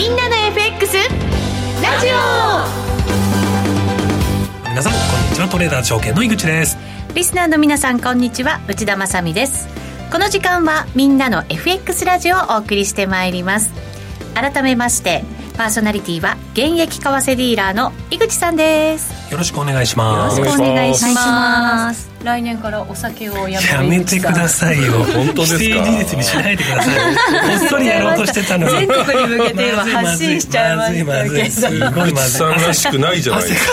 みんなの FX ラジオ。皆さんこんにちは。トレーダー証券の井口です。リスナーの皆さんこんにちは。内田まさです。この時間はみんなの FX ラジオをお送りしてまいります。改めましてパーソナリティは現役為替ディーラーの井口さんです。よろしくお願いします。よろしくお願いします来年からお酒をやめやめてくださいよ。本当ですか？事実にしないでくださいこっそりやろうとしてたのに。全国に向けて今発信しちゃいましたけど。すごい。まずい。さんらしくないじゃないですか。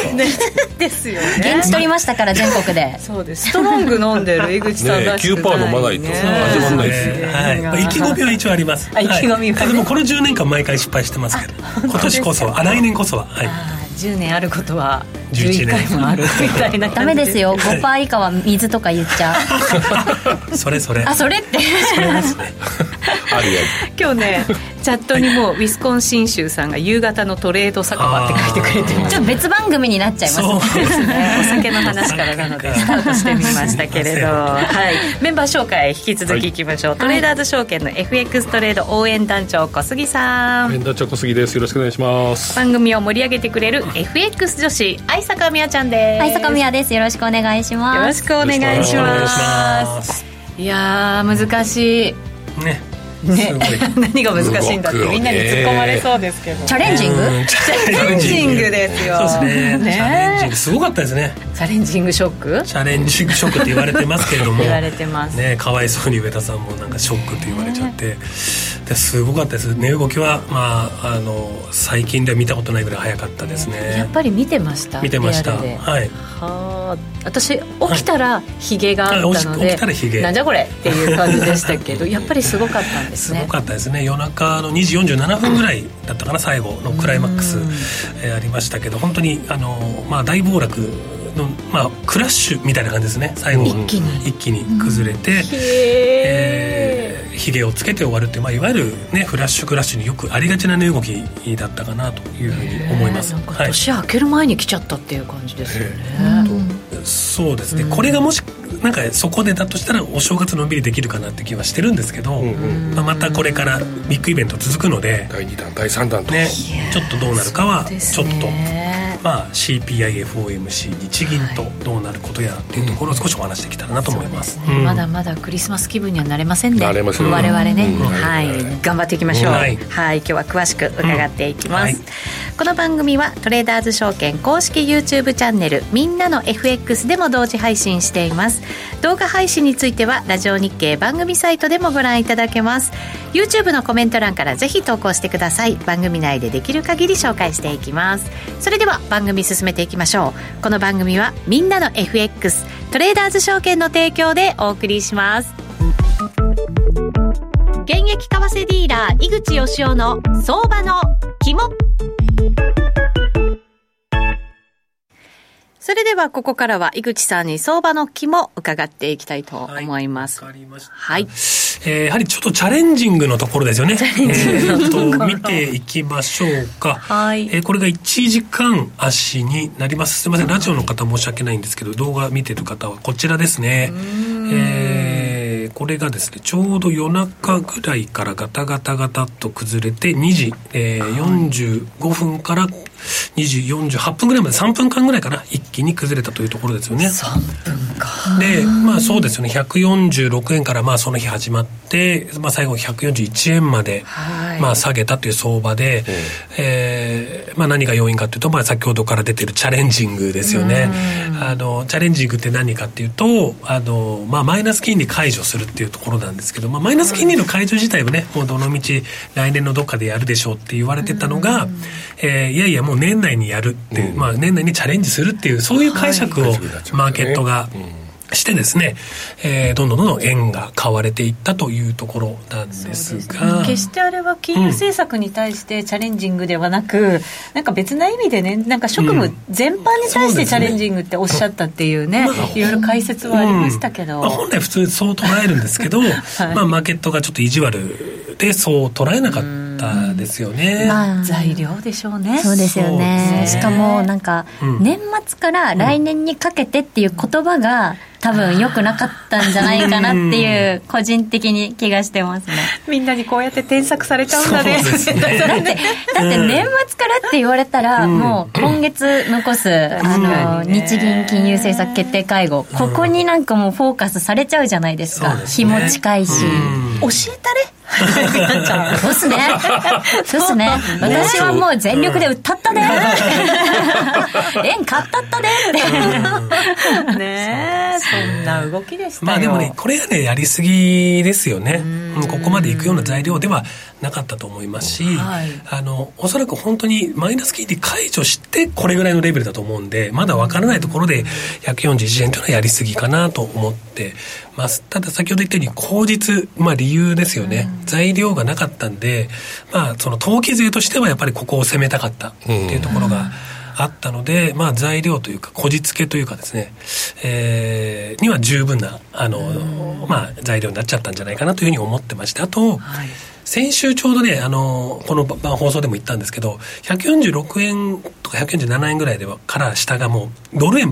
ですよね現地取りましたから全国で。そうです。ストロング飲んでる井口さんらしくない、ね。9%飲まないと。始まんないですねはい、意気込みは一応あります。あ意気込みはね。い。でもこの10年間毎回失敗してますけど。今年こそはあ来年こそは。はい10年あることは11 11回もあるみたいな ダメですよ。5%以下は水とか言っちゃう。それそれ。あそれって。それですね。ありあ今日ねチャットにもウィスコンシン州さんが夕方のトレード酒場って書いてくれてます。ちょっと別番組になっちゃいますそうですね。お酒の話から。なのでスタートしてみましたけれど、はい、メンバー紹介引き続きいきましょう、トレーダーズ証券の FX トレード応援団長小杉さん。り。ペンダチョコ杉です。よろしくお願いします。番組を盛り上げてくれる FX 女子愛坂美也ちゃんです。はい坂宮です。よろしくお願いしよます。ろしくお願いしまます。いやー難しい。ねね。何が難しいんだってみんなに突っ込まれそうですけど。チャレンジング？うん。チャレンジングですよ。そうですね。ね。チャレンジングすごかったですね。チャレンジングショック？チャレンジングショックって言われてますけれども。言われてます。ねかわいそうに上田さんもなんかショックって言われちゃって、ですごかったです。値動きはまああの最近では見たことないぐらい早かったですね。やっぱり見てました？見てました。はい。はあ。私起きたらヒゲがあったのはい。起で、きたらヒゲ。なんじゃこれっていう感じでしたけど やっぱりすごかったんですね。すごかったですね。夜中の2時47分ぐらいだったかな最後のクライマックス、えーありましたけど本当にあの、まあ、大暴落の、まあ、クラッシュみたいな感じですね。最後一気に。一気に崩れて、へえーひげをつけて終わるっていう、まあ、いわゆる、ね、フラッシュクラッシュによくありがちな値動きだったかなというふうに思います、はい、年明ける前に来ちゃったっていう感じですよね、そうです。ね、これがもしなんかそこでだとしたらお正月のんびりできるかなって気はしてるんですけど、うんうん。まあ、またこれからビッグイベント続くので、第2弾、第3弾と。ね、ちょっとどうなるかはちょっと、ね。まあ、CPIFOMC 日銀とどうなることやっていうところを少しお話してきたらなと思います。うん。まだまだクリスマス気分にはなれませんね。なれません我々ね、うん。はい、頑張っていきましょう、ははい。い。今日は詳しく伺っていきます、うん。はい。この番組はトレーダーズ証券公式 YouTube チャンネルみんなの FX でも同時配信しています動画配信についてはラジオ日経番組サイトでもご覧いただけます。YouTube のコメント欄からぜひ投稿してください。番組内でできる限り紹介していきます。それでは番組進めていきましょう。この番組はみんなの FX トレーダーズ証券の提供でお送りします。現役為替ディーラー井口義雄の相場の肝。それではここからは井口さんに相場の肝伺っていきたいと思いますわかりましたはい、えーやはりちょっとチャレンジングのところですよね。チャレンジングのと見ていきましょうか。はいえーこれが1時間足になります。すみません、ラジオの方申し訳ないんですけど、動画見てる方はこちらですね。えーこれがですね、ちょうど夜中ぐらいからガタガタガタっと崩れて、2時、えー45分から2時48分ぐらいまで3分間ぐらいかな、一気に崩れたというところですよね。3分かで、まあそうですよね、146円からまあその日始まって、まあ最後141円まで、はい。まあ下げたという相場で、えーまあ何が要因かというと、まあ先ほどから出てるチャレンジングですよね。あの、チャレンジングって何かっていうと、あの、まあマイナス金利解除するっていうところなんですけど、まあマイナス金利の解除自体はね、もうどの道来年のどっかでやるでしょうって言われてたのが、えーいやいやもう年内にやるっていう、まあ年内にチャレンジするっていう、そういう解釈をマーケットが、してですね、えーどんどんどんどん円が買われていったというところなんですが、決してあれは金融政策に対してチャレンジングではなく、なんか別な意味でねなんか職務全般に対してチャレンジングっておっしゃったっていうね、いろいろ解説はありましたけど、まあ、本来普通そう捉えるんですけど、まあマーケットがちょっと意地悪でそう捉えなかったですよね。まあ材料でしょうねそうですよねすねしかもなんか、年末から来年にかけてっていう言葉が多分良くなかったんじゃないかなっていう個人的に気がしてますね。みんなにこうやって添削されちゃうんだね。ね。だってだって年末からって言われたら、もう今月残すあの日銀金融政策決定会合。ここになんかもうフォーカスされちゃうじゃないですか。ね。日も近いし、教えたれ。そうっすね。そうっすね。私はもう全力で歌ったで。円買ったったでって。ねえそんな動きでしたよまあでもね、これはね、やりすぎですよね。うんここまでいくような材料ではなかったと思いますし、はいあの、おそらく本当にマイナス金利解除してこれぐらいのレベルだと思うんで、まだわからないところで141円というのはやりすぎかなと思ってます。ただ先ほど言ったように口実、まあ理由ですよね。材料がなかったんで、まあその投機税としてはやっぱりここを攻めたかったっていうところが、あったので、まあ、材料というか、こじつけというかですね、えーには十分な、あの、まあ、材料になっちゃったんじゃないかなというふうに思ってまして、あと、はい。先週ちょうどね、あの、このまあ放送でも言ったんですけど、146円とか147円ぐらいではから下がもう、ドル円、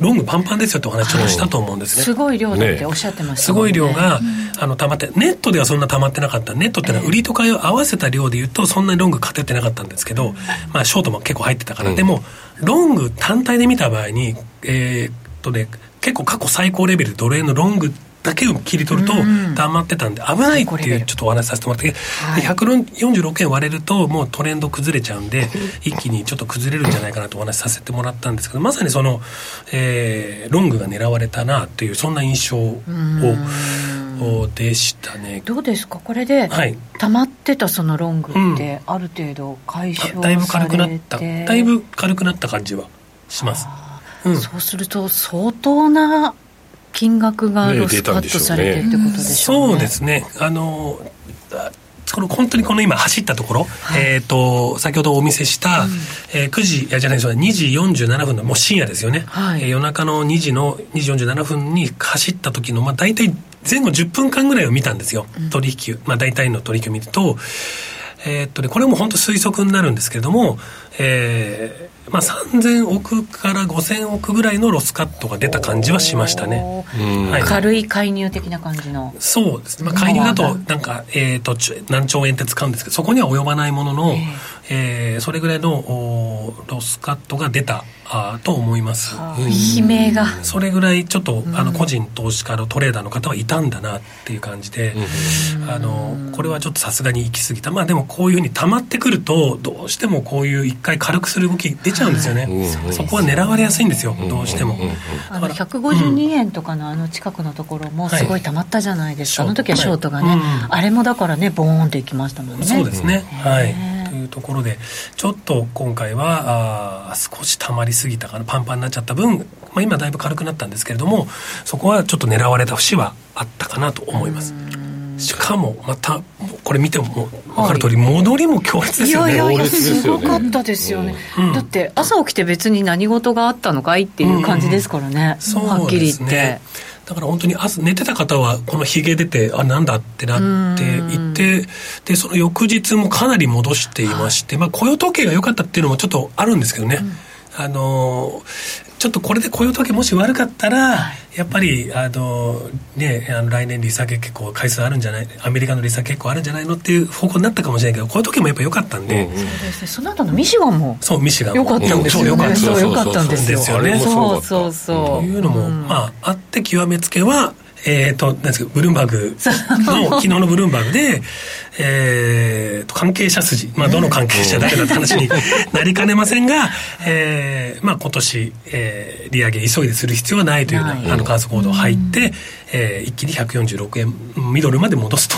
ロングパンパンですよってお話ちょっとしたと思うんですね。すごい量だっておっしゃってましたねすごい量が、あの、溜まって、ネットではそんな溜まってなかった。ネットってのは売りと買いを合わせた量で言うと、そんなにロング偏ってなかったんですけど、まあ、ショートも結構入ってたから。でも、ロング単体で見た場合に、えーっとね、結構過去最高レベル、ドル円のロングだけを切り取ると、溜まってたんで、危ないっていう、ちょっとお話しさせてもらって、で146円割れると、もうトレンド崩れちゃうんで、一気にちょっと崩れるんじゃないかなとお話しさせてもらったんですけど、まさにその、えーロングが狙われたなという、そんな印象を、おでしたね。どうですか？これで、はい。溜まってたそのロングってある程度解消されて、だいぶ軽くなった、だいぶ軽くなった感じはします。うん。そうすると相当な金額がねロスカットされてってことでしょうね。そうですね。あの、あこの本当にこの今走ったところ、えっ、と、先ほどお見せした、えー9時、いやじゃない、そうだ2時47分の、もう深夜ですよね。はい。えー夜中の2時の、2時47分に走った時の、まあ大体前後10分間ぐらいを見たんですよ。取引、まあ大体の取引を見ると、えーっとね、これも本当推測になるんですけれども、えーまあ、3000億から5000億ぐらいのロスカットが出た感じはしましたね。うん。はい。軽い介入的な感じの。そうです。ね。まあ、介入だと、なんか、えっ、と、ちょ何兆円って使うんですけど、そこには及ばないものの、えーそれぐらいのおロスカットが出たあーと思います。悲鳴が、それぐらいちょっと、あの個人投資家のトレーダーの方はいたんだなっていう感じで、あのこれはちょっとさすがに行き過ぎた。まあでもこういうふうに溜まってくるとどうしてもこういう一回軽くする動き出ちゃうんですよね、うん。そこは狙われやすいんですよ、どうしても、あの152円とかのあの近くのところもすごい溜まったじゃないですか、はいあの時はショートがね、はいうん。あれもだからねボーンっていきましたもんね。そうですね、はい。ねというところでちょっと今回はあー少し溜まりすぎたかなパンパンになっちゃった分、まあ、今だいぶ軽くなったんですけれどもそこはちょっと狙われた節はあったかなと思います。しかもまたこれ見ても分かる通り、戻りも強烈ですよね。いやいやすごかったですよね、うん。だって朝起きて別に何事があったのかいっていう感じですからね、はっきり言って、ね。だから本当に朝寝てた方はこのヒゲ出てあなんだってなっていてでその翌日もかなり戻していまして、まあ、雇用統計が良かったっていうのもちょっとあるんですけどね、あのーちょっとこれで雇用統計もし悪かったら、やっぱり、あのーね、あの来年利下げ結構回数あるんじゃないアメリカの利下げ結構あるんじゃないのっていう方向になったかもしれないけど雇用統計もやっぱ良かったんで、うんうん。そうですね。その後のミシガンもそうミシガンも。良かったんですよね、そう良かった。そう良かったんですよですよねそうそうそう。というのも、まあ、あって極めつけは、えっ、と、なんですか、ブルームバーグ。の、昨日のブルームバーグで、えーと、関係者筋、まあ、どの関係者誰だって話に なりかねませんが、えーまあ、今年、えー利上げ急いでする必要はないというようあの、観測報道入って、えー一気に146円ミドルまで戻すと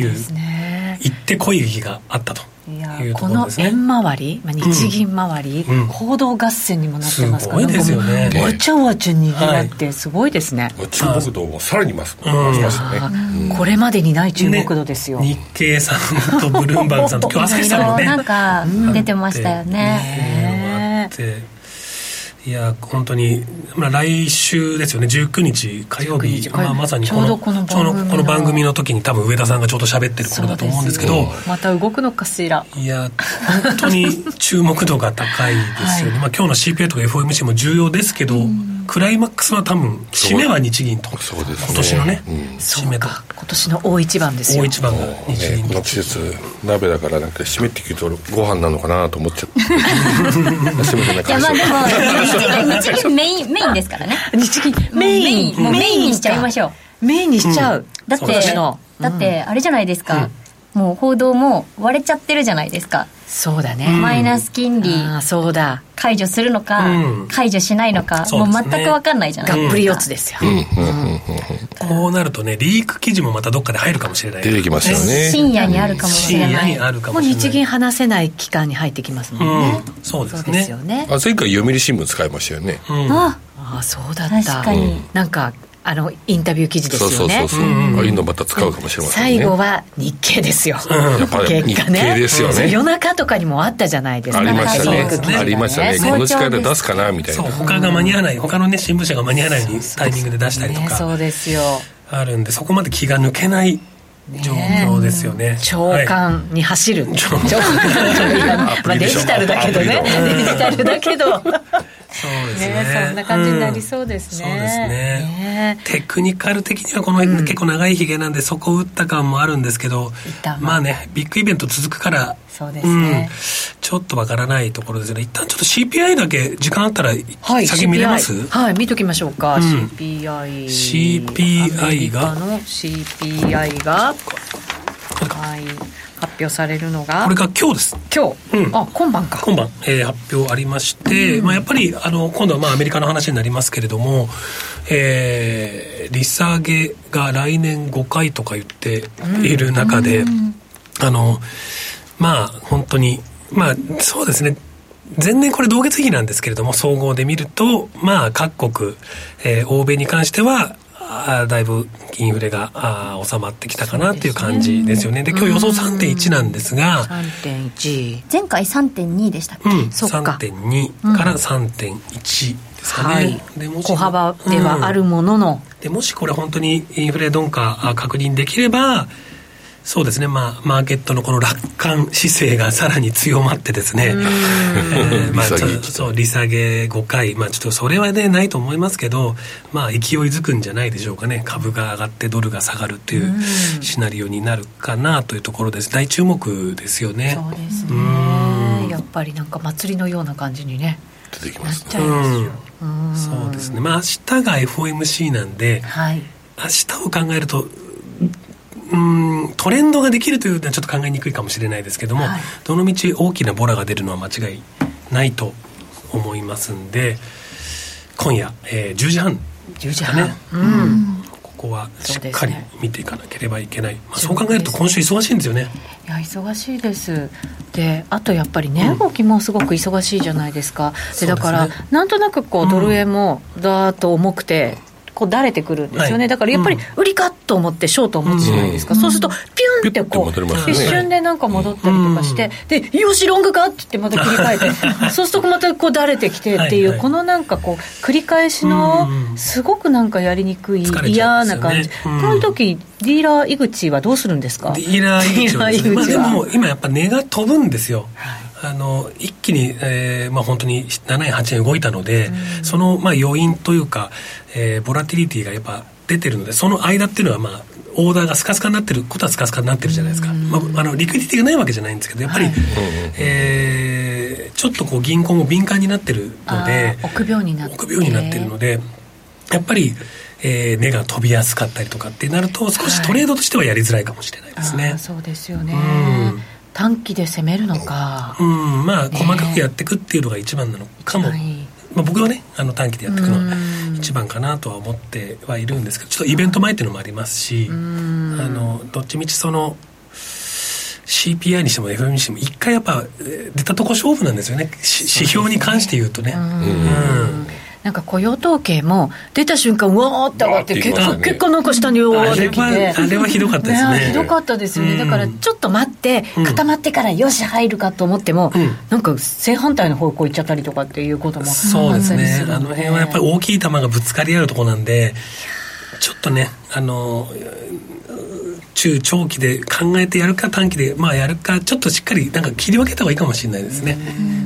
いう、そうね。行ってこい劇があったといやいうとこの。円回り、まあ、日銀回り、うん。行動合戦にもなってますからすごいですよね。わちゃわちゃにぎわってすごいですね、注目度もさらに増す。増しましたね。あこれまでにない注目度ですよ、ね。日経さんとブルームバーグさんと今日朝日さんもね。なんか出てましたよね。いや本当に、まあ、来週ですよね。19日火曜19日日まあ、まさにこのちょうど番組のこの番組の時に多分上田さんがちょうど喋ってる頃だと思うんですけど。また動くのかしら。いや本当に注目度が高いですよね、まあ、今日の CPI とか FOMC も重要ですけど、クライマックスは多分締めは日銀と。そうですね。今年のね、そう締めと。か。今年の大一番ですよ。大一番が日ね、銀と。この季節鍋だからなんか締めって聞くとご飯なのかなと思っちゃって。締めてないいやまあでも日銀メインメインですからね日銀メインもうメインにしちゃいましょうメインにしちゃう、だってだってあれじゃないですか、もう報道も割れちゃってるじゃないですか、そうだね、マイナス金利ああそうだ。解除するのか、うん。解除しないのか、もうそう全く分かんないじゃない。ですかがっぷり四つですよ、こうなるとねリーク記事もまたどっかで入るかもしれない出てきますよね。深夜にあるかもしれない。深夜にあるかもうもしれない。日銀話せない期間に入ってきますもんね、うん。そうですそうですねよね。あ前回読売新聞使いましたよね、うん。あああそうだった。確かに。なんかあのインタビュー記事ですよね。そうそうそうそう、ああいうのまた使うかもしれませんね。最後は日経ですよ、やっぱり結果ね。日経ですよね。夜中とかにもあったじゃないですか。ありましたね。ありましたね。この力で出すかなみたいそうな他が間に合わない他のね新聞社が間に合わないタイミングで出したりとねかそうですよ。あるんでそこまで気が抜けない状況ですよね。長はい。官に走る、長官。まあデジタルだけどね。デジタルだけどね。ねそんな感じになりそうですね、うんそうですね。ね。テクニカル的にはこの結構長いひげなんでそこを打った感もあるんですけどまあねビッグイベント続くからそうですね。うん。ちょっとわからないところですよね。一旦ちょっと CPI だけ時間あったらはい、先見れます、CPI はい見ときましょうか、うん。CPI CPI が？CPI がはい発表されるのが。これが今日です。今日、うん。あ今晩か。今晩、えー発表ありまして、まあ、やっぱりあの今度はまあアメリカの話になりますけれども、えー利下げが来年5回とか言っている中で、あのまあ本当にまあそうですね。前年これ同月比なんですけれども総合で見るとまあ各国、えー欧米に関してはあーだいぶインフレが収まってきたかなっていう感じですよね。で今日予想3.1なんですが、3.1前回3.2でしたっけ、うん、そっか。3.2から3.1ですかね。はい。でもし小幅ではあるうんものの、でもしこれ本当にインフレ鈍化あ確認できればそうですね。まあマーケットのこの楽観姿勢がさらに強まってですね、えーまあ、利下げ。ちょそう利下げ5回まあちょっとそれはねないと思いますけどまあ勢いづくんじゃないでしょうかね。株が上がってドルが下がるっていうシナリオになるかなというところです。大注目ですよね。そうですうん。ねやっぱりなんか祭りのような感じにね出てきなっますね。ちゃいますよ、うん。そうですね。まあ明日が FOMC なんではい。明日を考えるとうんトレンドができるというのはちょっと考えにくいかもしれないですけども、はい。どのみち大きなボラが出るのは間違いないと思いますんで今夜、えー10時半10時だ半、ね、うん。ここはしっかり見ていかなければいけない、まあ、そう考えると今週忙しいんですよね。いや忙しいです。であとやっぱり値動きもすごく忙しいじゃないですか、でだから、ねなんとなくこうドル円もだーっと重くてこうだれてくるんですよね、はい。だからやっぱり売りかと思ってショートを持つじゃないですか、そうするとピュンってこう、一瞬でなんか戻ったりとかして、でよしロングかって言ってまた切り替えて そうするとまたこうだれてきてっていうはい。はいこのなんかこう繰り返しのうんすごくなんかやりにくい嫌な感じ、うん。この時ディーラー井口はどうするんですか？ディーラー井口はねまあ、でも今やっぱ値が飛ぶんですよ、あの一気に、えーまあ、本当に7円8円動いたので、その、まあ、要因というか、えーボラティリティがやっぱ出てるのでその間っていうのはまあオーダーがスカスカになってることはスカスカになってるじゃないですか、まあ、あのリクイディティがないわけじゃないんですけどやっぱり、えーちょっとこう銀行も敏感になってるので臆病になって。臆病になってるのでやっぱり、えー値が飛びやすかったりとかってなると少しトレードとしてはやりづらいかもしれないですね。あーそうですよね、うん短期で攻めるのか、うん、まあ細かくやっていくっていうのが一番なのかも、はい。まあ、僕はねあの短期でやっていくのはうん。一番かなとは思ってはいるんですけどちょっとイベント前っていうのもありますし、あのどっちみちその CPI にしても FM にしても一回やっぱえー出たとこ勝負なんですよね。し指標に関して言うとね。うんなんか雇用統計も出た瞬間わーって上がってわーって結果結果なんか下にわーってきて。あれはひどかったですね。ひどかったですよね、うん。だからちょっと待ってうん。固まってからよし入るかと思っても、うん。なんか正反対の方向行っちゃったりとかっていうこともそうですね。あの辺はやっぱり大きい球がぶつかり合うところなんでちょっとねあの中長期で考えてやるか短期でまあやるかちょっとしっかりなんか切り分けた方がいいかもしれないですね。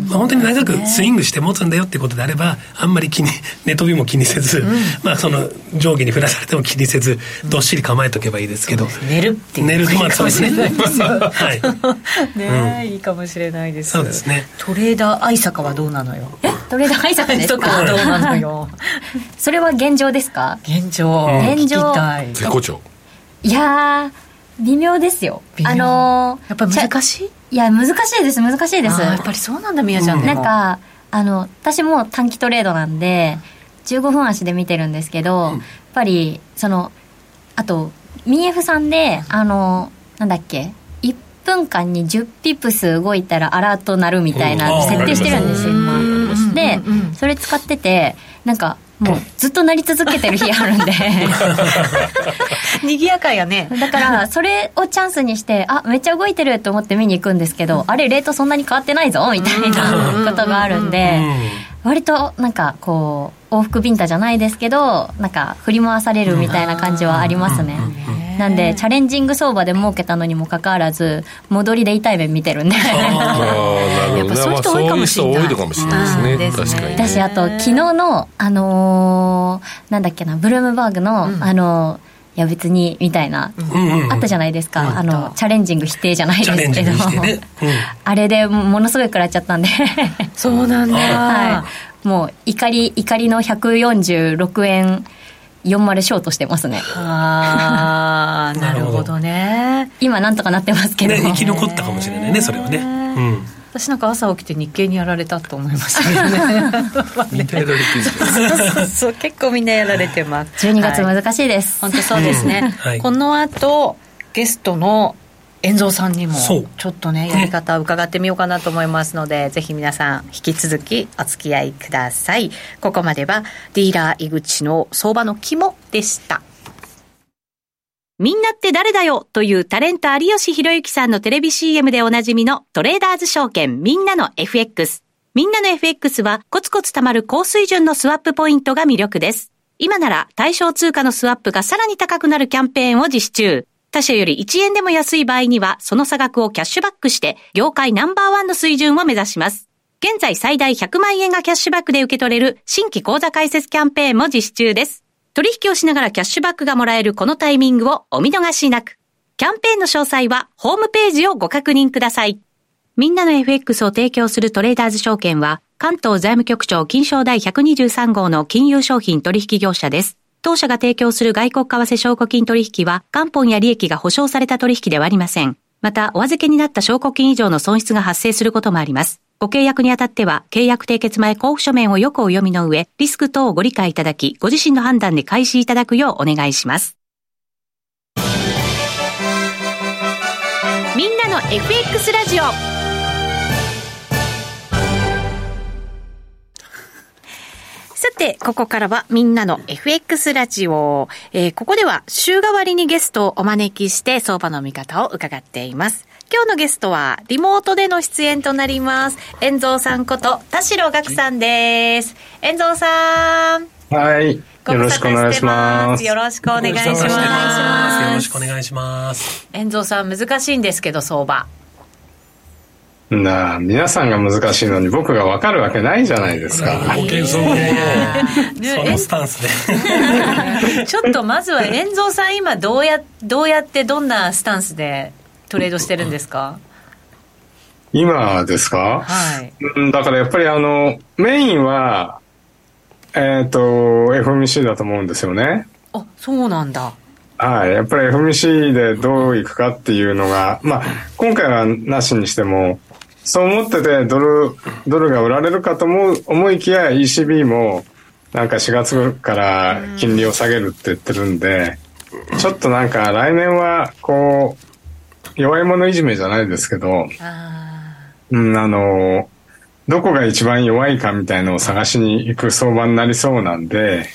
まあ、本当に長くスイングして持つんだよってことであればあんまり気に 寝飛びも気にせず、まあその上下に振らされても気にせずどっしり構えとけばいいですけど、寝るっていう。寝るまあそうですね。はい。ね、いいかもしれないです。そうですね。トレーダー愛坂はどうなのよ？え？トレーダー挨拶ですとか。はどうかなのよ？それは現状ですか？現状、現状。絶好調いやー微妙ですよ。あのーやっぱり難しい？いや難しいです難しいです。やっぱりそうなんだみやちゃんでも、なんかあの私も短期トレードなんで15分足で見てるんですけど、やっぱりそのあと MF さんであのなんだっけ1分間に10ピプス動いたらアラート鳴るみたいなうん。設定してるんですよでうん。うんそれ使っててなんかもうずっと鳴り続けてる日あるんで。賑やかやね。だからそれをチャンスにしてあめっちゃ動いてると思って見に行くんですけどあれレートそんなに変わってないぞみたいなことがあるんで割となんかこう往復ビンタじゃないですけどなんか振り回されるみたいな感じはありますねなんでチャレンジング相場で儲けたのにもかかわらず戻りで痛い目見てるんで。やっぱそういう人多いかもしれないまあそういう人多いのかもしれないですね。うん。ですね確かにね。私あと昨日のあのーなんだっけなブルームバーグの、うん。あのーいや別にみたいな、うんうんあったじゃないですか、うん。あのチャレンジング否定じゃないですけど。ね。うん。あれでものすごい食らっちゃったんで。そうなんだ、はい。もう怒り怒りの146円40ショートしてますね。ああ なるほど。ね。今なんとかなってますけど、ね 生き残ったかもしれないねそれはね。うん。私なんか朝起きて日経にやられたと思いましたけどねみんなやられてるんです。よそう結構みんなやられてます。12月はい。難しいです、本当そうですね、うん。はい。この後ゲストの遠蔵さんにもちょっとねやり方を伺ってみようかなと思いますので、ぜひ皆さん引き続きお付き合いくださいここまではディーラー井口の相場の肝でしたみんなって誰だよというタレント有吉弘行さんのテレビ CM でおなじみのトレーダーズ証券みんなの FX。みんなの FX はコツコツ貯まる高水準のスワップポイントが魅力です。今なら対象通貨のスワップがさらに高くなるキャンペーンを実施中。他社より1円でも安い場合にはその差額をキャッシュバックして業界ナンバーワンの水準を目指します。現在最大100万円がキャッシュバックで受け取れる新規口座開設キャンペーンも実施中です。取引をしながらキャッシュバックがもらえるこのタイミングをお見逃しなく。キャンペーンの詳細はホームページをご確認ください。みんなの FX を提供するトレーダーズ証券は、関東財務局長金賞第123号の金融商品取引業者です。当社が提供する外国為替証拠金取引は、元本や利益が保証された取引ではありません。また、お預けになった証拠金以上の損失が発生することもあります。ご契約にあたっては、契約締結前交付書面をよくお読みの上、リスク等をご理解いただき、ご自身の判断で開始いただくようお願いします。みんなの FX ラジオさて、ここからはみんなの FX ラジオ。えーここでは週替わりにゲストをお招きして相場の見方を伺っています。今日のゲストはリモートでの出演となります。遠蔵さんこと田代岳さんです。遠蔵さん。はい。よろしくお願いします。よろしくお願いします。よろしくお願いします遠蔵さん難しいんですけど相場。なあ、皆さんが難しいのに僕がわかるわけないじゃないですか。保険その ねそのスタンスで ちょっとまずは遠蔵さん今どうやどうやってどんなスタンスでトレードしてるんですか？今ですか？はいうんだからやっぱりあの、メインは、えっ、と、FMC だと思うんですよね。あそうなんだはい。やっぱり FMC でどういくかっていうのが、まあ、今回はなしにしても、そう思っててドル、ドルが売られるかと思う、思いきや ECB も、なんか4月から金利を下げるって言ってるんで、ちょっとなんか来年は、こう、弱い者いじめじゃないですけど、あうん、あの、どこが一番弱いかみたいのを探しに行く相場になりそうなんで、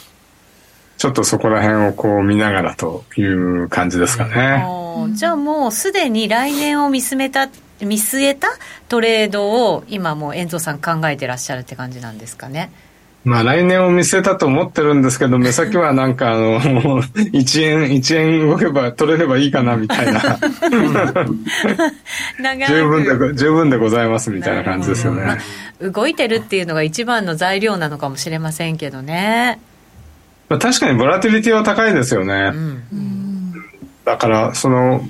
ちょっとそこら辺をこう見ながらという感じですかーね。じゃあもうすでに来年を見据えた見据えたトレードを今もう遠藤さん考えてらっしゃるって感じなんですかねまあ来年を見据えたと思ってるんですけど、目先はなんかあの、1円、1円動けば取れればいいかなみたいな。十分で、十分でございますみたいな感じですよね。動いてるっていうのが一番の材料なのかもしれませんけどね。まあ、確かにボラティリティは高いですよね。うんだから、その、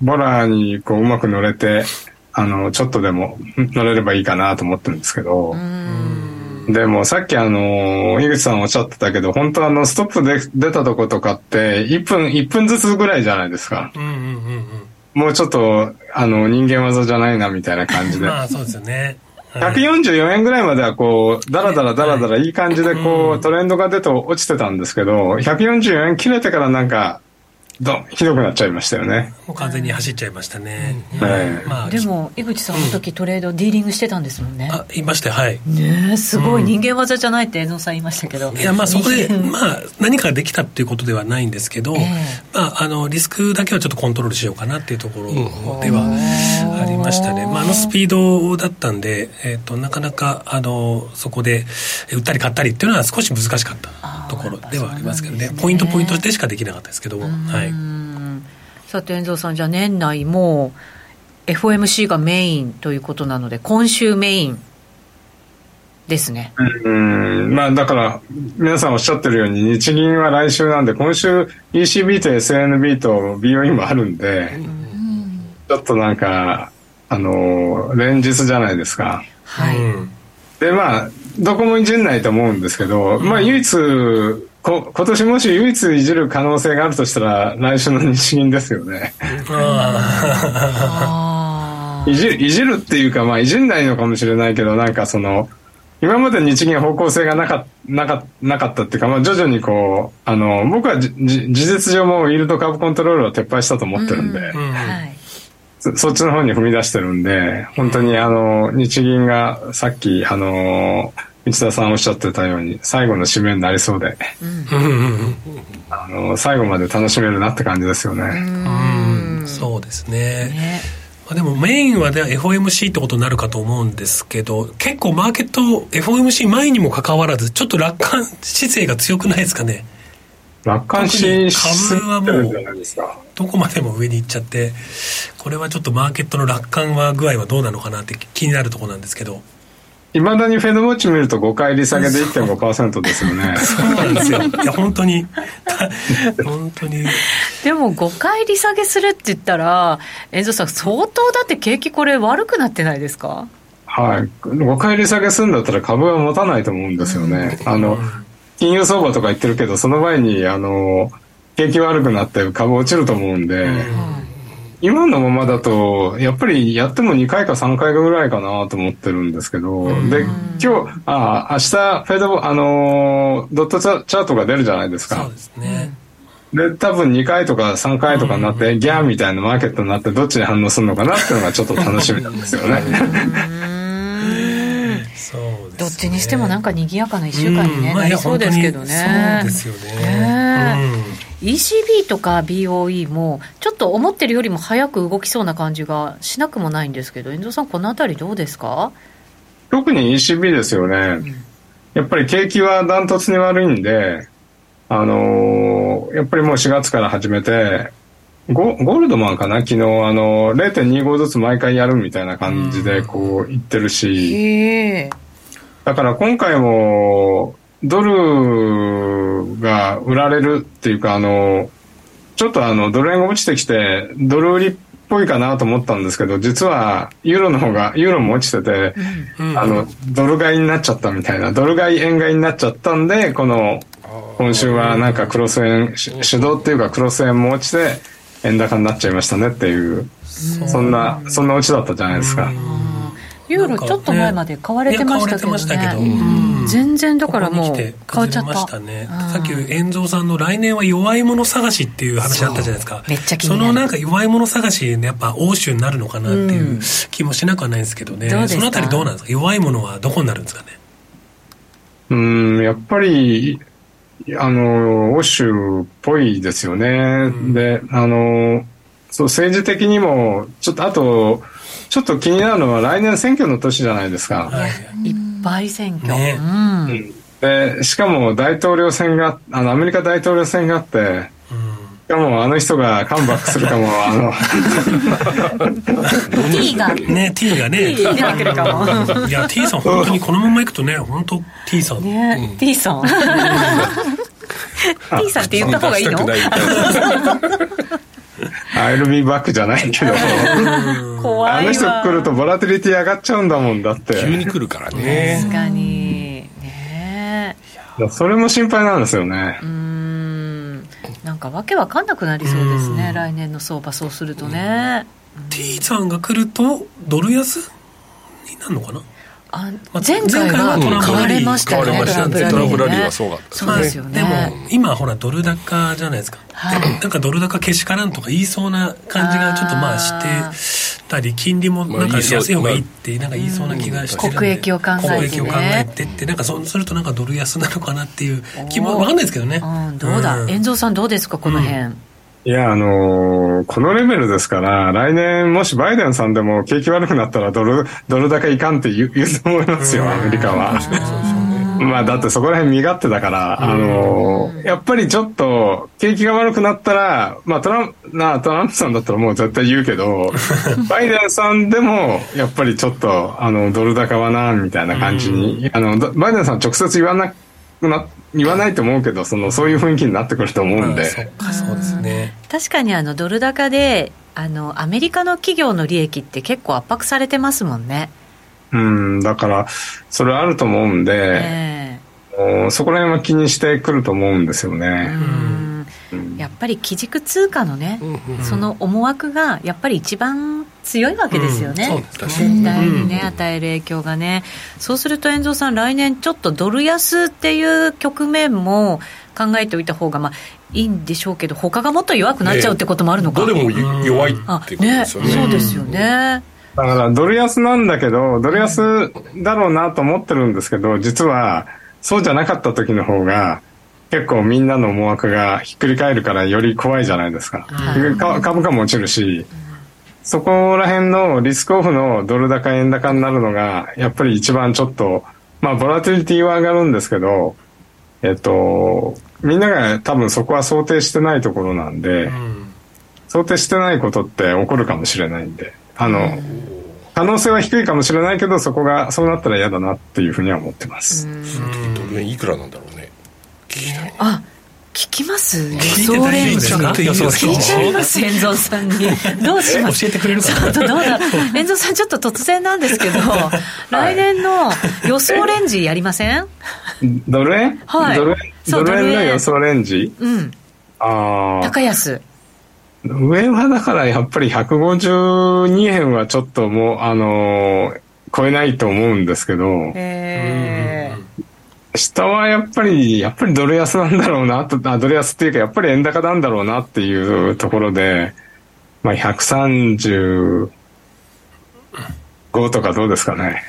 ボラにこううまく乗れて、あの、ちょっとでも乗れればいいかなと思ってるんですけど、でもさっきあの、井口さんおっしゃってたけど、本当あの、ストップで出たとことかって、1分、1分ずつぐらいじゃないですか。うんうんうんうん、もうちょっと、あの、人間技じゃないなみたいな感じで。まあそうですよね。144円ぐらいまではこう、だらだらだらだらいい感じでこう、トレンドが出て落ちてたんですけど、144円切れてからなんか、どひどくなっちゃいましたよね。もう完全に走っちゃいましたね、うん。はい。まあ、でも井口さんの時トレードディーリングしてたんですもんね、あいましたはい。ねすごい、人間技じゃないって江野さん言いましたけど。いやまあそこでまあ何かできたっていうことではないんですけど、えー、まああのリスクだけはちょっとコントロールしようかなっていうところではありましたね、まあ、あのスピードだったんで、えーと、なかなかあのそこで売ったり買ったりっていうのは少し難しかったところではありますけどね、ね、ポイントポイントでしかできなかったですけども、はいさて遠藤さんじゃあ年内も FOMC がメインということなので今週メインですね。うんまあだから皆さんおっしゃってるように日銀は来週なんで今週 ECB と SNB と BOE もあるんで、ちょっとなんかあの連日じゃないですか。はい、でまあどこもいじんないと思うんですけど、まあ唯一こ 今年もし唯一いじる可能性があるとしたら来週の日銀ですよね。いじいじるっていうかまあいじんないのかもしれないけどなんかその今まで日銀方向性がなかなかなかったっていうか、まあ、徐々にこうあの僕は事実上もイールド株コントロールを撤廃したと思ってるんで、うんうん。はい。そ、そっちの方に踏み出してるんで本当にあの日銀がさっきあの内田さんおっしゃってたように最後の締めになりそうで、うん、あの最後まで楽しめるなって感じですよね。うん。そうですね。ね。まあ、でもメインは、ね、FOMC ってことになるかと思うんですけど結構マーケット FOMC 前にもかかわらずちょっと楽観姿勢が強くないですかね？楽観し株はもうどこまでも上に行っちゃってこれはちょっとマーケットの楽観は具合はどうなのかなって気になるところなんですけどいまだにフェドウォッチ見ると5回利下げで1.5%ですよね。そうなんですよ。いや、本当に。本当に。でも5回利下げするって言ったら、遠藤さん、相当だって景気これ悪くなってないですか？はい。5回利下げするんだったら株は持たないと思うんですよね。あの、金融相場とか言ってるけど、その前に、あの、景気悪くなって株落ちると思うんで、うん今のままだと、やっぱりやっても2回か3回ぐらいかなと思ってるんですけど、で、今日、あ、明日、フェド、あのー、ドットチャートが出るじゃないですか。そうですね。で、多分2回とか3回とかになって、ギャーみたいなマーケットになって、どっちに反応するのかなっていうのがちょっと楽しみなんですよね。そ うですね、どっちにしてもなんか賑やかな1週間に、ね、なりそうですけどね。そうですよね。ECB とか BOE もちょっと思ってるよりも早く動きそうな感じがしなくもないんですけど遠藤さんこの辺りどうですか？特に ECB ですよね、うん、やっぱり景気はダントツに悪いんであのー、やっぱりもう4月から始めてゴゴールドマンかな？昨日あの0.25ずつ毎回やるみたいな感じでこう言ってるし、だから今回もドルが売られるっていうか、あの、ちょっとあの、ドル円が落ちてきて、ドル売りっぽいかなと思ったんですけど、実は、ユーロの方が、ユーロも落ちてて、うん、あの、ドル買いになっちゃったみたいな、ドル買い円買いになっちゃったんで、この、今週はなんかクロス円、主導っていうかクロス円も落ちて、円高になっちゃいましたねっていう、そんな、そんな落ちだったじゃないですか。ユーロちょっと前まで買われてましたけどね。全然だからもう変わっちゃった。ね、さっき遠蔵さんの来年は弱い者探しっていう話あったじゃないですか。めっちゃそのなんか弱い者探し、やっぱ欧州になるのかなっていう気もしなくはないんですけどね。そのあたりどうなんですか？弱い者はどこになるんですかね？うん、やっぱり、あの、欧州っぽいですよね。うん、で、あの、そう、政治的にも、ちょっと、あと、ちょっと気になるのは来年選挙の年じゃないですか。はい、いっぱい選挙。ね、うん。で、しかも大統領選が、あの、アメリカ大統領選があって、しかもあの人がカムバックするかも、あの、T が。ね T がね。出てくるかも。いや T さん本当にこのままいくとね本当 T さん、ね T さん。T さんって言った方がいいの？出したくないみたいな I'll be back じゃないけど、怖いわ。あの人来るとボラティリティ上がっちゃうんだもんだって。急に来るからね。確かに。ね。いやそれも心配なんですよね。う。ーん。なんかわけわかんなくなりそうですね。来年の相場そうするとね。T さんが来るとドル安になるのかな？あまあ前回は前回は買われましたよね。買われましたよね。トランプラリーはそうだったそうですよね、でも今ほらドル高じゃないですか、はい。なんかドル高けしからんとか言いそうな感じがちょっとまあしてたり金利もなんか安い方がいいってなんか言いそうな気がしてるんで。国益を考えてね。国益を考えてってなんかそうするとなんかドル安なのかなっていう気もわかんないですけどね、うん、どうだ、ん。遠蔵さんどうですかこの辺、いや、あのーこのレベルですから、来年もしバイデンさんでも景気悪くなったらドル、ドル高いかんって言う言うと思いますよ、アメリカは。まあだってそこら辺身勝手だから、あのーやっぱりちょっと景気が悪くなったら、まあトランプ、なあトランプさんだったらもう絶対言うけど、バイデンさんでもやっぱりちょっと、あの、ドル高はな、みたいな感じに、あの、どバイデンさん直接言わなくな、言わないと思うけど、その、そういう雰囲気になってくると思うんで。そっかそうですね。確かにあのドル高であのアメリカの企業の利益って結構圧迫されてますもんね、うん、だから、それあると思うんで、えもうそこら辺は気にしてくると思うんですよえね。うん。やっぱり基軸通貨のね、その思惑がやっぱり一番強いわけですよね、うんそうです全体にね、与える影響がね。そうすると遠藤さん来年ちょっとドル安っていう局面も考えておいた方がまあいいんでしょうけど他がもっと弱くなっちゃうってこともあるのか、どれも弱いあっていうことねですよねそうですよね、だから、ドル安なんだけど、ドル安だろうなと思ってるんですけど、実は、そうじゃなかった時の方が、結構みんなの思惑がひっくり返るからより怖いじゃないですか。か株価も落ちるし、そこら辺のリスクオフのドル高円高になるのが、やっぱり一番ちょっと、まあ、ボラティリティは上がるんですけど、えっと、みんなが多分そこは想定してないところなんで、うん。想定してないことって起こるかもしれないんで、あの、可能性は低いかもしれないけど、そこが、そうなったら嫌だなっていうふうには思ってます。ドル円いくらなんだろうね。聞きたい。あ聞きます？予聞いて想大レンジ丈夫ですか？予想聞いちゃいます遠藤さんに。どうします？教えてくれるかな。ちょっとどうだ？遠藤さんちょっと突然なんですけど、来年の予想レンジやりません？ドル円、はい。ドル円の予想レンジ？うん。ああ。高安上はだからやっぱり152円はちょっともう、あのー超えないと思うんですけど、え下はやっぱり、やっぱりドル安なんだろうなと、あドル安っていうかやっぱり円高なんだろうなっていうところで、まあ135とかどうですかね。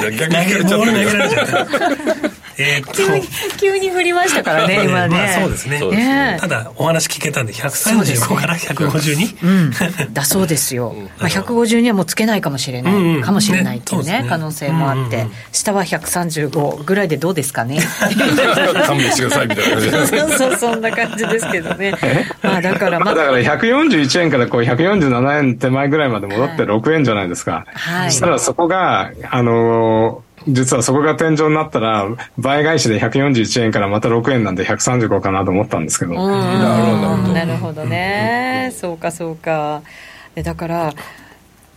逆に聞かれちゃボール投げられちゃったったえー急に急に振りましたからね 今ね、まあそうですね。ねただお話聞けたんで135から152うん、だそうですよ、まあ、150にはもうつけないかもしれない、うんうん。かもしれないっていうねね。可能性もあって、うんうんうん。下は135ぐらいでどうですかね？勘弁してくださいみたいな感じでそうそうそんな感じですけどね。まあだからまあ。まあだから141円からこう147円手前ぐらいまで戻って6円じゃないですか。はい。そしたらそこが、あのー実はそこが天井になったら、倍返しで141円からまた6円なんで135かなと思ったんですけど。うん。なるほどね、そうかそうか。でだから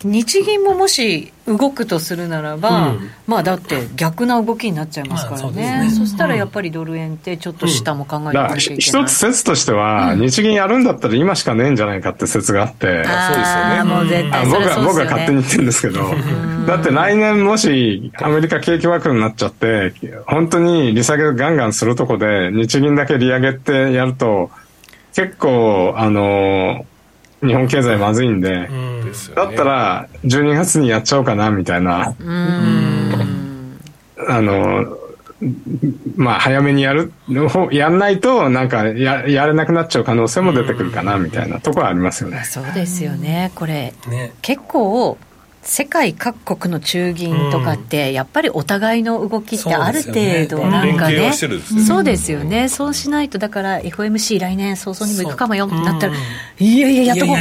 日銀ももし動くとするならば、うん。まあだって逆な動きになっちゃいますからまあそうね,、ですね。そしたらやっぱりドル円ってちょっと下も考えていかだからなきゃいけない、ひ一つ説としては、日銀やるんだったら今しかねえんじゃないかって説があって、あーもう絶あ対そ僕は僕れそうですよね。は勝手に言ってるんですけど、だって来年もしアメリカ景気悪くなっちゃって、本当に利下げガンガンするとこで、日銀だけ利上げってやると、結構、あの、日本経済まずいんで、だったら12月にやっちゃおうかなみたいな、あの、まあ早めにやる、やんないとなんかややれなくなっちゃう可能性も出てくるかなみたいなところはありますよね。そうですよねこれ。ね。結構世界各国の中銀とかって、やっぱりお互いの動きってある程度なんかねそうですよね。そうしないとだから FOMC 来年早々にも行くかもよってなったらうん。いやいややっとこう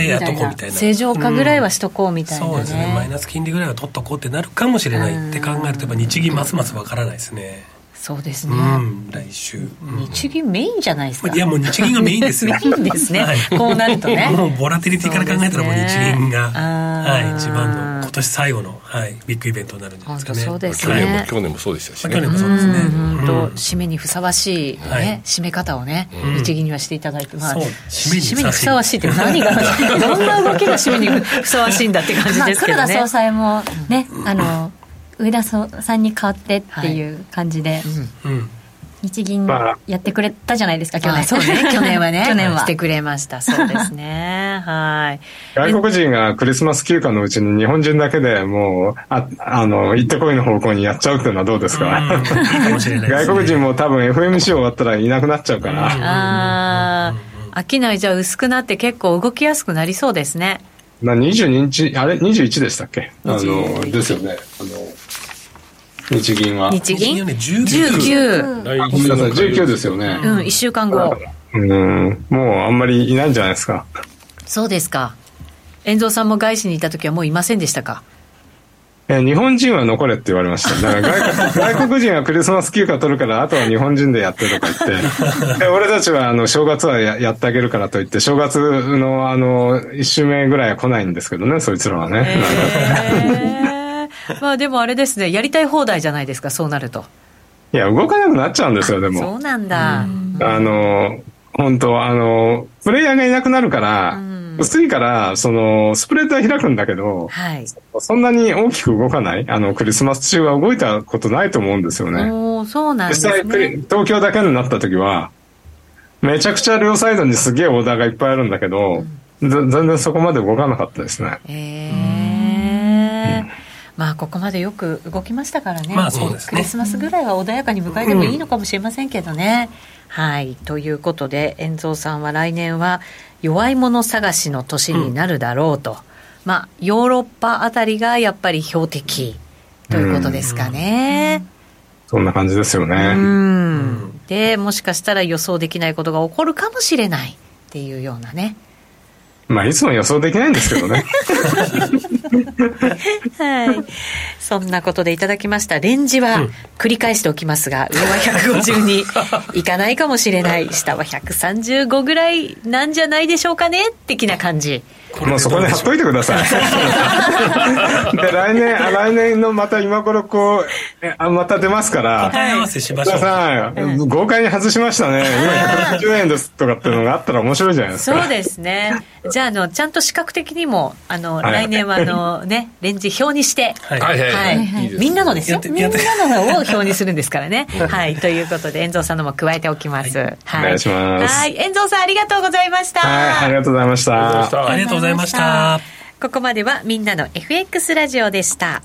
みたいな。正常化ぐらいはしとこうみたいなそうですね。マイねナス金利ぐらいは取っとこうってなるかもしれないって考えるとやっぱ日銀ますますわからないですねそうですね。うん来週、うん。日銀メインじゃないですか。いやもう日銀がメインですよ。メインですね。はい。こうなるとね。もうボラティリティから考えたらもう日銀が、ねはい、一番の今年最後の、はい、ビッグイベントになるんじゃないですかね。そうです去年もね去年もそうでしたしまあね去年もそうですね。うんとうん。締めにふさわしい、ねはい。締め方をね、うん。日銀にはしていただいて、まあ、そう締めにふさわしい。締めにふさわしいって何が どんな動きが締めにふさわしいんだって感じまあ、ですけどね、黒田総裁もね、あの上田さんに代わってっていう感じで、うん。日銀まあ。やってくれたじゃないですか去あ年そうね。去年はね。去年は。してくれました。そうですね。はい。外国人がクリスマス休暇のうちに日本人だけでもう、あ、あの、行ってこいの方向にやっちゃうっていうのはどうですか、うん。いいかもしれないですね。外国人も多分 FMC 終わったらいなくなっちゃうから。ああ商いじゃ薄くなって結構動きやすくなりそうですねな22日、あれ ?21 でしたっけ？あの、21ですよね。あの、日銀は。日銀？日銀はね19 19来ごめんなさい、19ですよね。うん1週間後。うん、もうあんまりいないんじゃないですか。そうですか。遠藤さんも外資にいた時はもういませんでしたか？え日本人は残れって言われました。だから外国外国人はクリスマス休暇取るから、あとは日本人でやってとか言って、で俺たちはあの正月はややってあげるからと言って、正月のあの、一週目ぐらいは来ないんですけどね、そいつらはね。まあでもあれですねやりたい放題じゃないですかそうなると。いや、動かなくなっちゃうんですよ、でも。そうなんだ、あの、本当あの、プレイヤーがいなくなるから、うん薄いから、その、スプレッドは開くんだけど、はい。そんなに大きく動かない？あの、クリスマス中は動いたことないと思うんですよね。おーそうなんです実際、東京だけになった時は、めちゃくちゃ両サイドにすげえオーダーがいっぱいあるんだけど、ぜ全然そこまで動かなかったですね。へえまあここまでよく動きましたからね,、まあそうですね。クリスマスぐらいは穏やかに迎えてもいいのかもしれませんけどね、はい。ということで遠蔵さんは来年は弱い者探しの年になるだろうと、まあヨーロッパあたりがやっぱり標的ということですかね、そんな感じですようね。ん。でもしかしたら予想できないことが起こるかもしれないっていうようなねまあ、いつも予想できないんですけどね。はい。そんなことでいただきました。レンジは繰り返しておきますが、上は150にいかないかもしれない。下は135ぐらいなんじゃないでしょうかね？的な感じ。もうそこに貼っといてください。で、来年、あ来年のまた今頃こう、えあまた出ますから、答え合わせしましょ皆うさん、豪快に外しましたね。今160円ですとかっていうのがあったら面白いじゃないですか。そうですね。じゃあ、あの、ちゃんと視覚的にも、あの、はい来年はあの、ね、レンジ表にして、はいはいみんなのですよみんなのを表にするんですからね。はい。ということで、遠藤さんのも加えておきます。はい。お願いしますはい。遠藤さん、ありがとうございました。はい、ありがとうございました。ありがとうございましたここまではみんなの FX ラジオでした。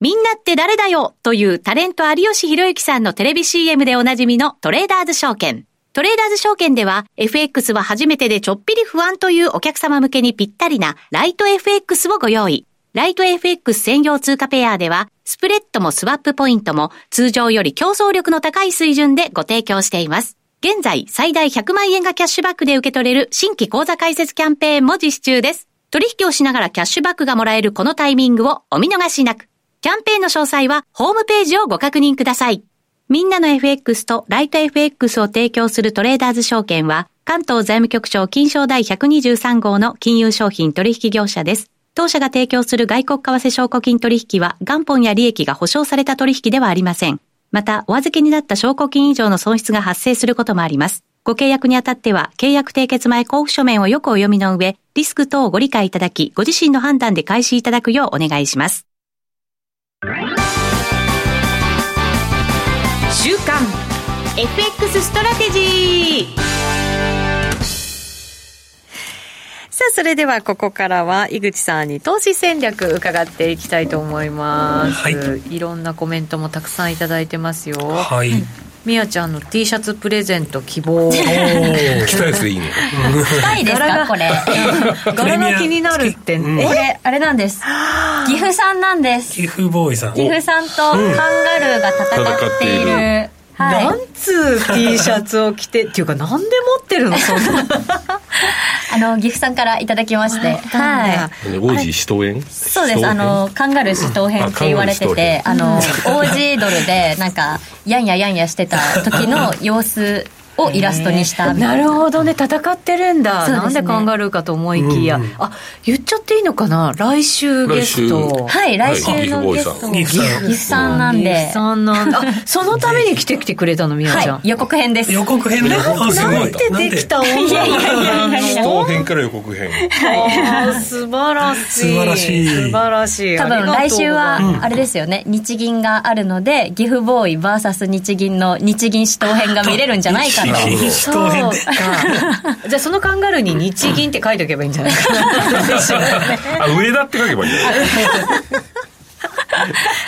みんなって誰だよというタレント有吉弘行さんのテレビ CM でおなじみのトレーダーズ証券。トレーダーズ証券では FX は初めてでちょっぴり不安というお客様向けにぴったりなライト FX をご用意。ライト FX 専用通貨ペアではスプレッドもスワップポイントも通常より競争力の高い水準でご提供しています。現在、最大100万円がキャッシュバックで受け取れる新規口座開設キャンペーンも実施中です。取引をしながらキャッシュバックがもらえるこのタイミングをお見逃しなく。キャンペーンの詳細はホームページをご確認ください。みんなの FX とライト FX を提供するトレーダーズ証券は、関東財務局長金賞第123号の金融商品取引業者です。当社が提供する外国為替証拠金取引は元本や利益が保証された取引ではありません。また、お預けになった証拠金以上の損失が発生することもあります。ご契約にあたっては、契約締結前交付書面をよくお読みの上、リスク等をご理解いただき、ご自身の判断で開始いただくようお願いします。週刊 FX ストラテジーさあ、それではここからは井口さんに投資戦略伺っていきたいと思います。はい。いろんなコメントもたくさんいただいてますよ。はい。みやちゃんの T シャツプレゼント希望。着たいですいいねしたいですかこれ。柄が気になるって、うん。これあれなんです。岐阜さんなんです。岐阜ボーイさん。岐阜さんとカンガルーが戦っている、なはい。んつう T シャツを着てっていうかなんで持ってるの？そんな あの岐阜さんからいただきまして。は王子死闘園いそうです。あのカンガルー死闘編って言われててあのオージードルでなんかやんややんやしてた時の様子をイラストにしたな。るほどね戦ってるんだ、なんでカンガルーかと思いきや、うんあ言っちゃっていいのかな？来週ゲスト。はい来週はいのゲスト。岐阜さん。なん岐で阜さんなんだ あそのために来てきてくれたのみやちゃん、はい予告編です。予告編ね。なんてできた女い。やいやいやいや死闘編から予告編あー素晴らしい。素晴らしい。素晴らしい。多分来週はうん。あれですよね、日銀があるので岐阜ボーイ VS 日銀の日銀死闘編が見れるんじゃないか銀死闘編で。かじゃあそのカンガルーに日銀って書いておけばいいんじゃないかな。あ上田って書けばいいんじゃない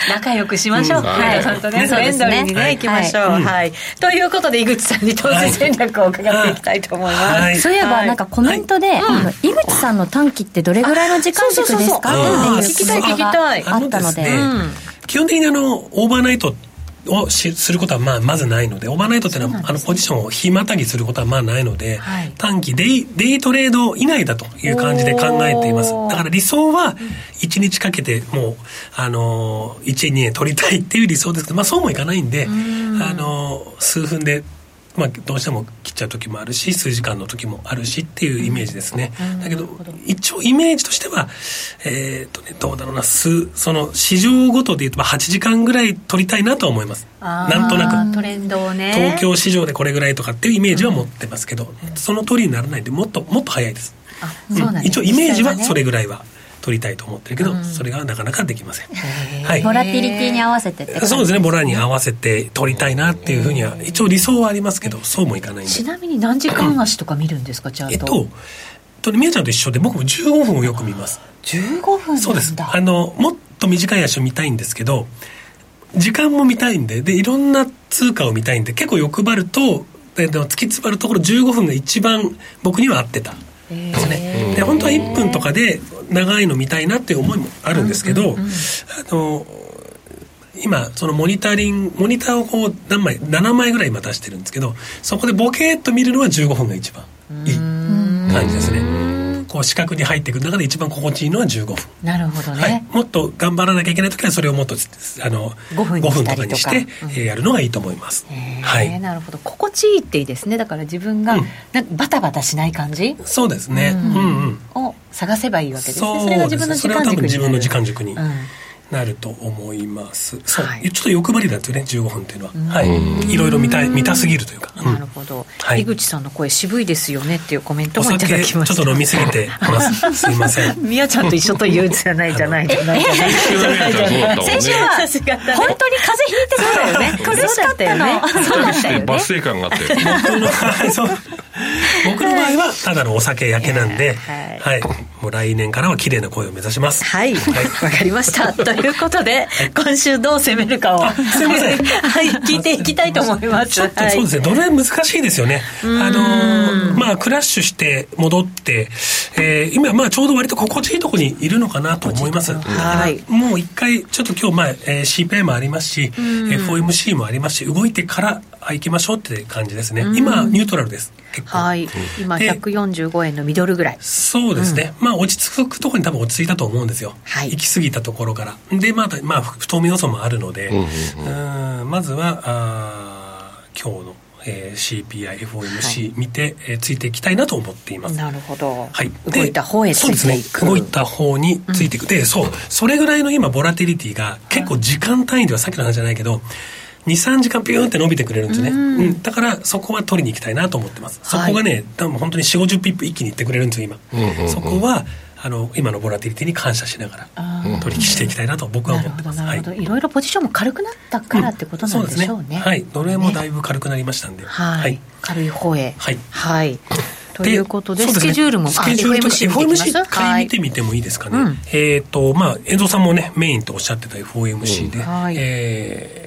仲良くしましょう、うんはい。ちゃんとねねフレンドリーにね、はい行きましょう、はい。ということで井口さんに投資戦略を伺っていきたいと思います、はい。そういえばなんかコメントで、井口さんの短期ってどれぐらいの時間軸ですかっていう聞きたい聞きたい。あったので。基本的にあのオーバーナイトをしすることはまあまずないのでオーバーナイトっていうのはあのポジションを日またぎすることはまあないので、はい。短期デイデイトレード以内だという感じで考えています。だから理想は1日かけてもうあの1円2円取りたいっていう理想ですけど、まあ、そうもいかないんであの数分でまあ、どうしても切っちゃう時もあるし数時間の時もあるしっていうイメージですね、だけど一応イメージとしてはえーとね、どうだろうな数その市場ごとでいうとまあ8時間ぐらい取りたいなとは思います。なんとなく。トレンドをね。東京市場でこれぐらいとかっていうイメージは持ってますけど、その通りにならないんでもっともっと早いです。うなん一応イメージはそれぐらいは取りたいと思ってるけど、それがなかなかできません、はい。ボラティリティに合わせてって感じ。そうですね。ボラに合わせて取りたいなっていうふうには一応理想はありますけどそうもいかないんで。ちなみに何時間足とか見るんですか？チャートえっととみやちゃんと一緒で僕も15分をよく見ます。15分なんだ。そうです。あのもっと短い足を見たいんですけど時間も見たいんででいろんな通貨を見たいんで結構欲張るとででも突き詰まるところ15分が一番僕には合ってたですね。で本当は1分とかで長いの見たいなっていう思いもあるんですけど、あの今そのモニタリングモニターをこう何枚7枚ぐらい今出してるんですけどそこでボケーっと見るのは15分が一番いい感じですねこう視覚に入ってくる。中で一番心地いいのは15分。なるほどね、はい、もっと頑張らなきゃいけない時はそれをもっとあの5分にしたりとか。5分とかにして、えーやるのがいいと思います、はい。なるほど。心地いいっていいですね。だから自分が、うん。なんかバタバタしない感じ？そうですね。うん。うんを探せばいいわけですね。それが自分の時それは多間軸に自分の時間軸に。うんなると思います、そう、はいちょっと欲張りなんですよね15分っていうのは、はい。いろいろ見たい見たすぎるというか、うん。なるほど、はい。井口さんの声渋いですよねっていうコメントもいただきました。ちょっと飲みすぎてます。すいません。みやちゃんと一緒と言うんじゃないじゃないじゃない先週は本当に風邪ひいてたよね苦しかったのそうだったよね抜粋感があって僕のはいそう僕の場合はただのお酒焼けなんで、ははいもう来年からは綺麗な声を目指しますはい、わかりました。ということで、今週どう攻めるかを、すいません。はい、聞いていきたいと思います。ちょっとはい。そうですね、ドル円難しいですよね。あのーまあ、クラッシュして戻って、えー今、まあ、ちょうど割と心地いいところにいるのかなと思います。はい。もう一回、ちょっと今日、まあ、えー CPI もありますし、FOMC もありますし、動いてからあ行きましょうって感じですね。今、ニュートラルです。結構。はい、今で145円のミドルぐらい。そうですね、まあ落ち着くところに多分落ち着いたと思うんですよ、はい。行き過ぎたところから。でまた、まあ、不透明要素もあるので、うんまずはあー今日の、えー CPIFOMC 見て、えーついていきたいなと思っています。なるほど。はい、動いた方へつそうですね。いていく。動いた方についていく、でそう。それぐらいの今ボラティリティが結構時間単位ではさっきの話じゃないけど23時間ピューンって伸びてくれるんですね、うん。だからそこは取りに行きたいなと思ってます、そこがね多分本当に4 5 0ピップ一気にいってくれるんですよ今、そこはあの今のボラティリティに感謝しながら取引していきたいなと僕は思ってます。なるほど、はい。い、ろいろポジションも軽くなったからってことなんでしょうね。はい。ドル円もだいぶ軽くなりましたんで、はい、軽い方へ。はい。はい。ということで、ね。スケジュールも、スケジュールとか FOMC 見ていきます？FOMC 買い見てみてもいいですかね、うんえっ、とまあ遠藤さんもねメインとおっしゃってた FOMC で、はい。えー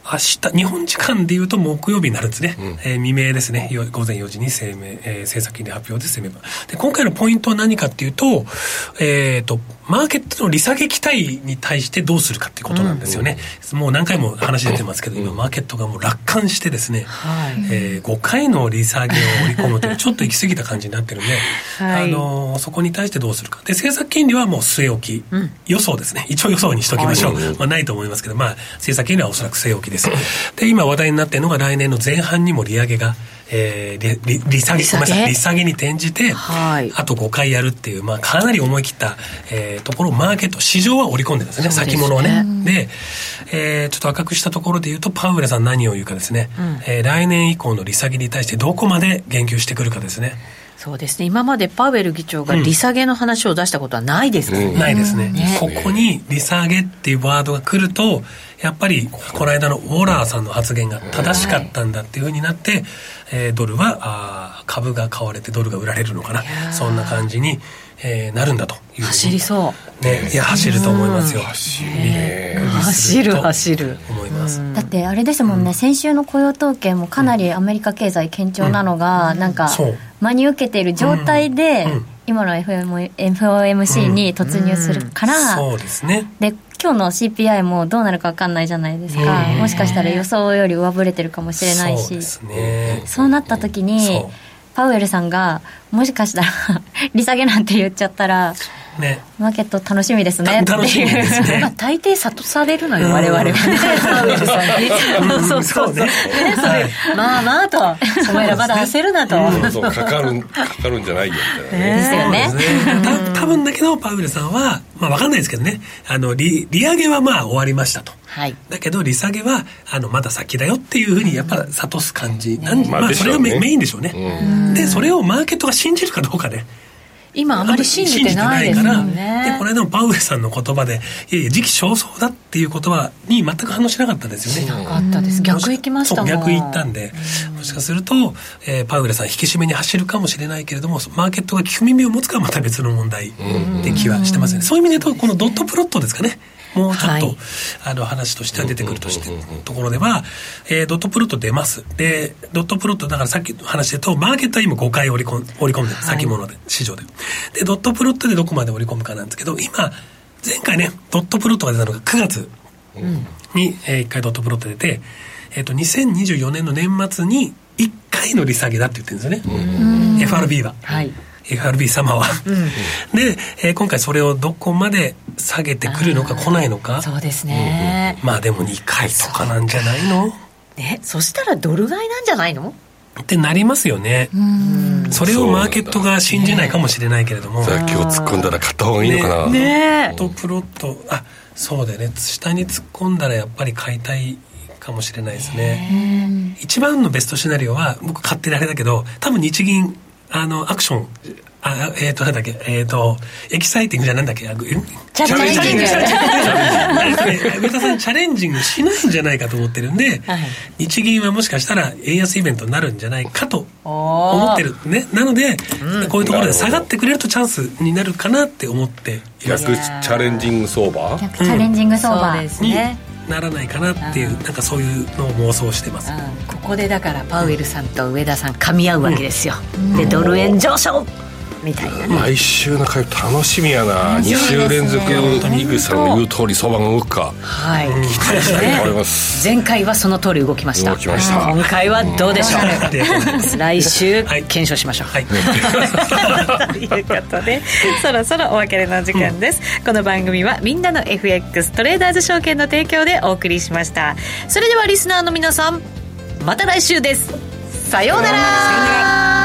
明日、日本時間でいうと木曜日になるんですね。うん、えー、未明ですね。午前4時に声明、えー、政策金利発表で声明で、今回のポイントは何かっていうと、えっ、ー、と、マーケットの利下げ期待に対してどうするかっていうことなんですよね。うん、もう何回も話出てますけど、今マーケットがもう楽観してですね、はい、えー、5回の利下げを織り込むという、ちょっと行き過ぎた感じになってるんで、はい、あのそこに対してどうするか。で、政策金利はもう据え置き、うん、予想ですね。一応予想にしときましょう。はい、まあ、ないと思いますけど、まあ、政策金利はおそらく据え置きです。で、今話題になっているのが来年の前半にも利上げが、えー、利利下げ、ごめんなさい、利下げ？に転じて、はい、あと5回やるっていう、まあ、かなり思い切った、えー、ところをマーケット、市場は織り込んでるんですね、すね。先物をね。で、えー、ちょっと赤くしたところで言うと、パウエルさん何を言うかですね、うん、えー、来年以降の利下げに対してどこまで言及してくるかですね。そうですね。今までパウエル議長が利下げの話を出したことはないですね、うん、ないですね、ね、ここに利下げっていうワードが来るとやっぱりこの間のウォーラーさんの発言が正しかったんだっていうふうになって、えー、ドルはあ株が買われてドルが売られるのかな。そんな感じに、えー、なるんだという走りそう。ねいや走ると思いますよ。走る走る思います。だってあれですもんね、先週の雇用統計もかなりアメリカ経済堅調なのが、なんか真に受けている状態で、今の FM FOMC に突入するから、そうですね。で今日の CPI もどうなるか分かんないじゃないですか、もしかしたら予想より上振れてるかもしれないし。そう,、ね、そうなった時にパウエルさんがもしかしたら 利下げなんて言っちゃったらね、マーケット楽しみですね楽しみですね、まあ、大抵諭されるのよ、我々はね。パウエルさんにそう。そうそうね。まあまあと。お前らまだ焦るなと。そうかかるかかるんじゃないよみたいなですよね。多分だけどパウエルさんはまあ分かんないですけどね。あの利利上げはまあ終わりましたと。はい、だけど利下げはあのまだ先だよっていうふうにやっぱ諭す感じなん、まあ、それがメ,、メインでしょうね、でそれをマーケットが信じるかどうかね今あまり信じてないですもんね。で、この間もパウエルさんの言葉で、いやいや、時期尚早だっていう言葉に全く反応しなかったんですよね。なかったです。逆行きましたもん。逆行ったんで、もしかすると、えー、パウエルさん引き締めに走るかもしれないけれども、マーケットが聞く耳を持つかはまた別の問題って気はしてますね。そういう意味で言うと、このドットプロットですかね。もうちょっと、はい、あの話としては出てくるとしてところでは、えー、ドットプロット出ます。でドットプロットだからさっきの話でとマーケットは今5回織り込ん織り込んでる、先物で市場で。でドットプロットでどこまで織り込むかなんですけど今前回ねドットプロットが出たのが9月に、えー、1回ドットプロット出て、えーと、2024年の年末に1回の利下げだって言ってるんですよね。FRB は。はい FRB 様は、うん、で、えー、今回それをどこまで下げてくるのか来ないのか。そうですね、うん、まあでも2回とかなんじゃないの？ねそしたらドル買いなんじゃないの？ってなりますよね。それをマーケットが信じないかもしれないけれども。さっきを突っ込んだら買った方がいいのかな。ねねとプロット。あそうだよね。下に突っ込んだらやっぱり買いたいかもしれないですね。一番のベストシナリオは僕買ってられだけど多分日銀あの、アクション、あ、えっ、ー、と、なんだっけ、えっ、ー、と、エキサイティングじゃなんだっけ、チャレンジ。ング。上田さん、チャレンジングしないんじゃないかと思ってるんで、はい、日銀はもしかしたら円安イベントになるんじゃないかと思ってる。ね。なので、うん、こういうところで下がってくれるとチャンスになるかなって思って。逆チャレンジング相場？逆チャレンジング相場、うん、ですね。ならないかなっていう、うん、なんかそういうのを妄想してます、うん、ここでだからパウエルさんと上田さん噛み合うわけですよ、でドル円上昇みたいな、ね、毎週の回楽しみやな、2週連続井口さんの言う通り相場が動くか。はい。期待したいと思います、前回はその通り動きました。動きました。今回はどうでしょう。来週検証しましょう。はい、ということでそろそろお別れの時間です、この番組はみんなの FX トレーダーズ証券の提供でお送りしました。それではリスナーの皆さんまた来週です。さようなら